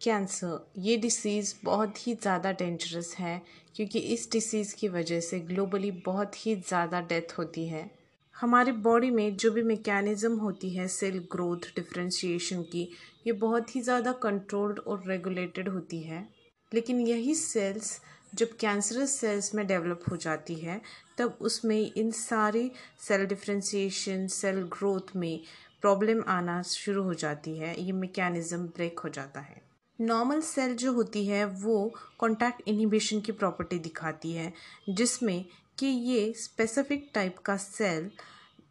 Cancer ये disease बहुत ही ज़्यादा डेंजरस है, क्योंकि इस डिसीज़ की वजह से ग्लोबली बहुत ही ज़्यादा डेथ होती है। हमारे बॉडी में जो भी मैकेनिज़्म होती है सेल ग्रोथ डिफ्रेंशिएशन की, ये बहुत ही ज़्यादा कंट्रोल्ड और रेगुलेटेड होती है। लेकिन यही सेल्स जब कैंसरस सेल्स में डेवलप हो जाती है, तब उसमें इन सारी सेल डिफ्रेंशिएशन सेल ग्रोथ में प्रॉब्लम आना शुरू हो जाती है, ये मैकेनिज़्म ब्रेक हो जाता है। नॉर्मल सेल जो होती है, वो कॉन्टैक्ट इनिबिशन की प्रॉपर्टी दिखाती है, जिसमें कि ये स्पेसिफिक टाइप का सेल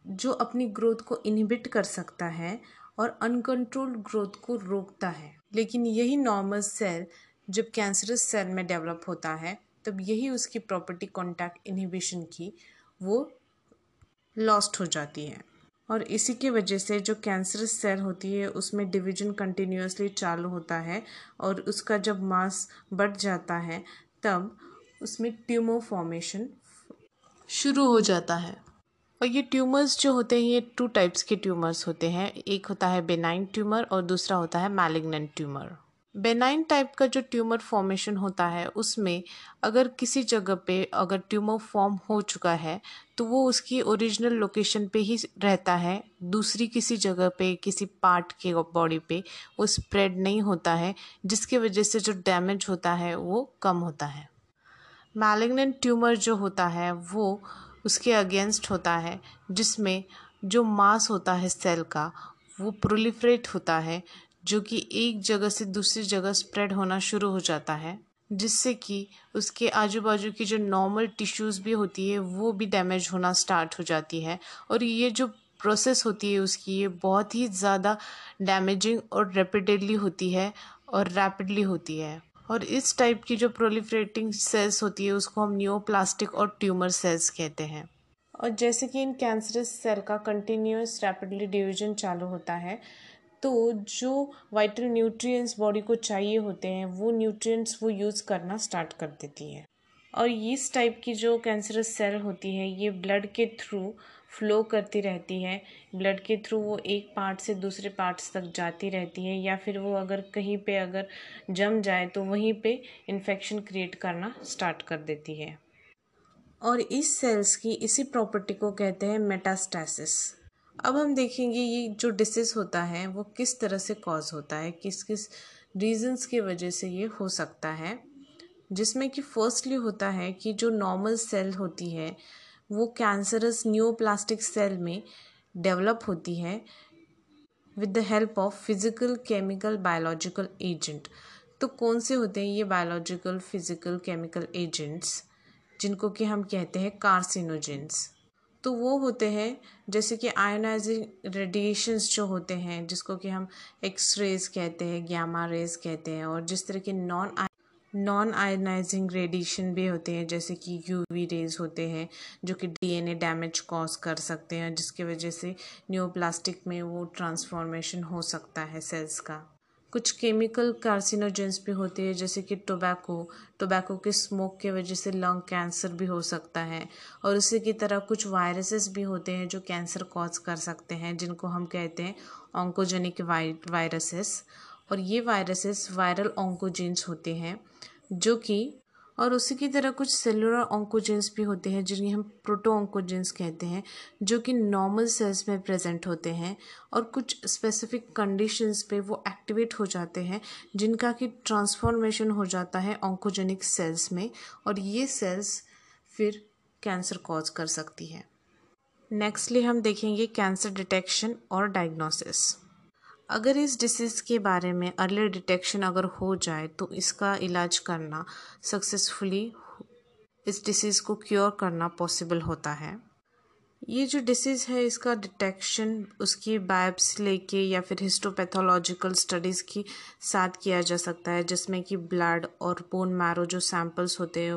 जो अपनी ग्रोथ को इनहिबिट कर सकता है और अनकंट्रोल्ड ग्रोथ को रोकता है। लेकिन यही नॉर्मल सेल जब कैंसरस सेल में डेवलप होता है, तब यही उसकी प्रॉपर्टी कॉन्टैक्ट इनहिबिशन की वो लॉस्ट हो जाती है। और इसी की वजह से जो कैंसरस सेल होती है, उसमें डिवीज़न कंटिन्यूसली चालू होता है और उसका जब मास बढ़ जाता है, तब उसमें ट्यूमर फॉर्मेशन शुरू हो जाता है। और ये ट्यूमर्स जो होते हैं, ये टू टाइप्स के ट्यूमर्स होते हैं। एक होता है बेनाइन ट्यूमर और दूसरा होता है मैलिग्नेंट ट्यूमर बेनाइन टाइप का जो ट्यूमर फॉर्मेशन होता है, उसमें अगर किसी जगह पे अगर ट्यूमर फॉर्म हो चुका है तो वो उसकी ओरिजिनल लोकेशन पे ही रहता है। दूसरी किसी जगह पे, किसी पार्ट के बॉडी पे वो स्प्रेड नहीं होता है, जिसकी वजह से जो डैमेज होता है, वो कम होता है। मैलिग्नेंट ट्यूमर जो होता है, वो उसके अगेंस्ट होता है, जिसमें जो मास होता है सेल का, वो प्रोलिफ्रेट होता है जो कि एक जगह से दूसरी जगह स्प्रेड होना शुरू हो जाता है, जिससे कि उसके आजू बाजू की जो नॉर्मल टिश्यूज़ भी होती है, वो भी डैमेज होना स्टार्ट हो जाती है। और ये जो प्रोसेस होती है उसकी, ये बहुत ही ज़्यादा डैमेजिंग और रेपिडली होती है और रैपिडली होती है। और इस टाइप की जो प्रोलिफरेटिंग सेल्स होती है, उसको हम न्यूप्लास्टिक और ट्यूमर सेल्स कहते हैं। और जैसे कि इन कैंसरस सेल का कंटिन्यूस रैपिडली डिवीज़न चालू होता है तो जो वाइटल न्यूट्रिएंट्स बॉडी को चाहिए होते हैं, वो न्यूट्रिएंट्स वो यूज़ करना स्टार्ट कर देती है। और इस टाइप की जो कैंसरस सेल होती है, ये ब्लड के थ्रू फ्लो करती रहती है। ब्लड के थ्रू वो एक पार्ट से दूसरे पार्ट्स तक जाती रहती है, या फिर वो अगर कहीं पे अगर जम जाए तो वहीं पे इन्फेक्शन क्रिएट करना स्टार्ट कर देती है। और इस सेल्स की इसी प्रॉपर्टी को कहते हैं मेटास्टैसिस अब हम देखेंगे ये जो डिसीज़ होता है, वो किस तरह से कॉज होता है, किस किस रीजंस की वजह से ये हो सकता है। जिसमें कि फर्स्टली होता है कि जो नॉर्मल सेल होती है, वो कैंसरस न्यूप्लास्टिक सेल में डेवलप होती है with the help of physical chemical biological agent तो कौन से होते हैं ये बायोलॉजिकल फ़िज़िकल केमिकल एजेंट्स जिनको कि हम कहते हैं कार्सिनोजेंस तो वो होते हैं, जैसे कि आयोनाइजिंग रेडिएशंस जो होते हैं, जिसको कि हम एक्स रेज कहते हैं ग्यामा रेज कहते हैं, और जिस तरह के नॉन नॉन आयोनाइजिंग रेडिएशन भी होते हैं, जैसे कि यूवी रेज होते हैं, जो कि डीएनए डैमेज कॉज कर सकते हैं, जिसकी वजह से न्यूप्लास्टिक में वो ट्रांसफॉर्मेशन हो सकता है सेल्स का। कुछ केमिकल कार्सिनोजेंस भी होते हैं, जैसे कि टोबैको। टोबैको के स्मोक के वजह से लंग कैंसर भी हो सकता है। और उसी की तरह कुछ वायरसेस भी होते हैं जो कैंसर कॉज कर सकते हैं, जिनको हम कहते हैं ऑन्कोजेनिक वायरसेस। और ये वायरसेस वायरल ऑन्कोजेंस होते हैं, जो कि और उसी की तरह कुछ सेलुलर ऑन्कोजेंस भी होते हैं, जिन्हें हम प्रोटो ऑन्कोजेंस कहते हैं, जो कि नॉर्मल सेल्स में प्रेजेंट होते हैं और कुछ स्पेसिफिक कंडीशंस पे वो एक्टिवेट हो जाते हैं, जिनका कि ट्रांसफॉर्मेशन हो जाता है ऑन्कोजेनिक सेल्स में और ये सेल्स फिर कैंसर कॉज कर सकती है। नेक्स्टली हम देखेंगे कैंसर डिटेक्शन और डायग्नोसिस अगर इस डिसीज़ के बारे में अर्ली डिटेक्शन अगर हो जाए तो इसका इलाज करना सक्सेसफुली इस डिसीज़ को क्योर करना पॉसिबल होता है। ये जो डिसीज़ है, इसका डिटेक्शन उसकी बायोप्सी लेके या फिर हिस्टोपैथोलॉजिकल स्टडीज़ की साथ किया जा सकता है, जिसमें कि ब्लड और बोन मैरो जो सैंपल्स होते हैं,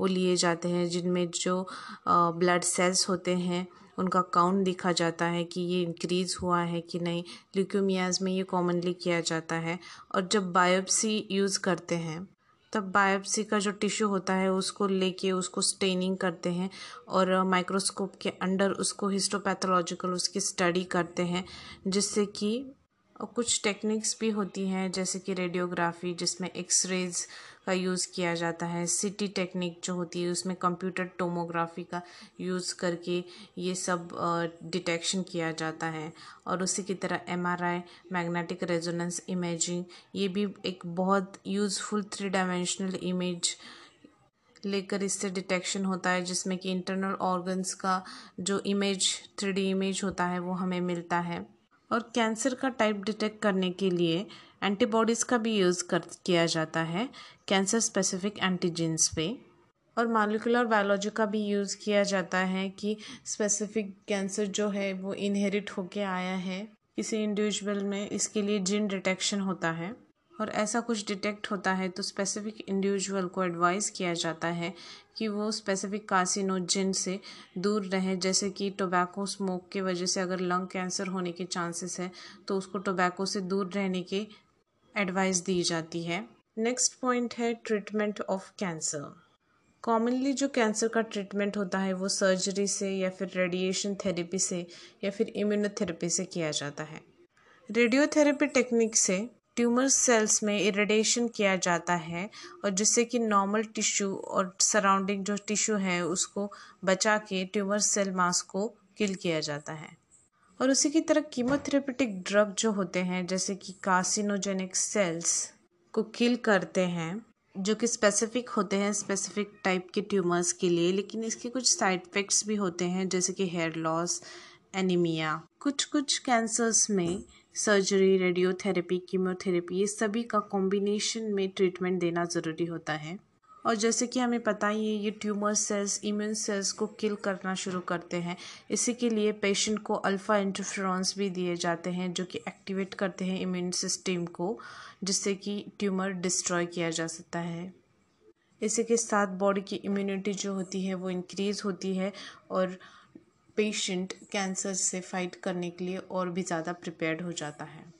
वो लिए जाते हैं, जिनमें जो ब्लड सेल्स होते हैं उनका काउंट देखा जाता है कि ये इंक्रीज़ हुआ है कि नहीं। ल्यूकोमियाज में ये कॉमनली किया जाता है। और जब बायोप्सी यूज़ करते हैं, तब बायोप्सी का जो टिश्यू होता है, उसको लेके उसको स्टेनिंग करते हैं और माइक्रोस्कोप के अंडर उसको हिस्टोपैथोलॉजिकल उसकी स्टडी करते हैं, जिससे कि और कुछ टेक्निक्स भी होती हैं, जैसे कि रेडियोग्राफी जिसमें एक्सरेज का यूज़ किया जाता है सिटी टेक्निक जो होती है, उसमें कंप्यूटर टोमोग्राफी का यूज़ करके ये सब डिटेक्शन किया जाता है। और उसी की तरह एमआरआई मैग्नेटिक रेजोनेंस इमेजिंग ये भी एक बहुत यूज़फुल थ्री डायमेंशनल इमेज लेकर इससे डिटेक्शन होता है, जिसमें कि इंटरनल ऑर्गन्स का जो इमेज थ्री इमेज होता है, वो हमें मिलता है। और कैंसर का टाइप डिटेक्ट करने के लिए एंटीबॉडीज़ का भी यूज़ कर, किया जाता है, कैंसर स्पेसिफिक एंटीजेंस पे। और मालिकुलर बायोलॉजी का भी यूज़ किया जाता है कि स्पेसिफिक कैंसर जो है वो इनहेरिट होके आया है। किसी इंडिविजुअल में इसके लिए जिन डिटेक्शन होता है। और ऐसा कुछ डिटेक्ट होता है तो स्पेसिफिक इंडिविजुअल को एडवाइस किया जाता है कि वो स्पेसिफिक कासिनोजिन से दूर रहे। जैसे कि टोबैको स्मोक के वजह से अगर लंग कैंसर होने के चांसेस है तो उसको टोबैको से दूर रहने की एडवाइस दी जाती है। नेक्स्ट पॉइंट है ट्रीटमेंट ऑफ़ कैंसर कॉमनली जो कैंसर का ट्रीटमेंट होता है, वो सर्जरी से या फिर रेडिएशन थेरेपी से या फिर इम्यूनोथेरेपी से किया जाता है। रेडियोथेरेपी टेक्निक से ट्यूमर सेल्स में इरेडिएशन किया जाता है और जिससे कि नॉर्मल टिश्यू और सराउंडिंग जो टिश्यू है, उसको बचा के ट्यूमर सेल मास को किल किया जाता है। और उसी की तरह कीमोथेरेपेटिक ड्रग जो होते हैं, जैसे कि कार्सिनोजेनिक सेल्स को किल करते हैं, जो कि स्पेसिफिक होते हैं स्पेसिफिक टाइप के ट्यूमर्स के लिए, लेकिन इसके कुछ साइड इफ़ेक्ट्स भी होते हैं, जैसे कि हेयर लॉस एनीमिया कुछ कुछ कैंसर्स में सर्जरी रेडियोथेरेपी कीमोथेरेपी ये सभी का कॉम्बिनेशन में ट्रीटमेंट देना ज़रूरी होता है। और जैसे कि हमें पता ही है, ये ट्यूमर सेल्स इम्यून सेल्स को किल करना शुरू करते हैं। इसी के लिए पेशेंट को अल्फ़ा इंटरफ्रॉन्स भी दिए जाते हैं, जो कि एक्टिवेट करते हैं इम्यून सिस्टम को, जिससे कि ट्यूमर डिस्ट्रॉय किया जा सकता है। इसी के साथ बॉडी की इम्यूनिटी जो होती है, वो इंक्रीज़ होती है और पेशेंट कैंसर से फाइट करने के लिए और भी ज़्यादा प्रिपेयर्ड हो जाता है।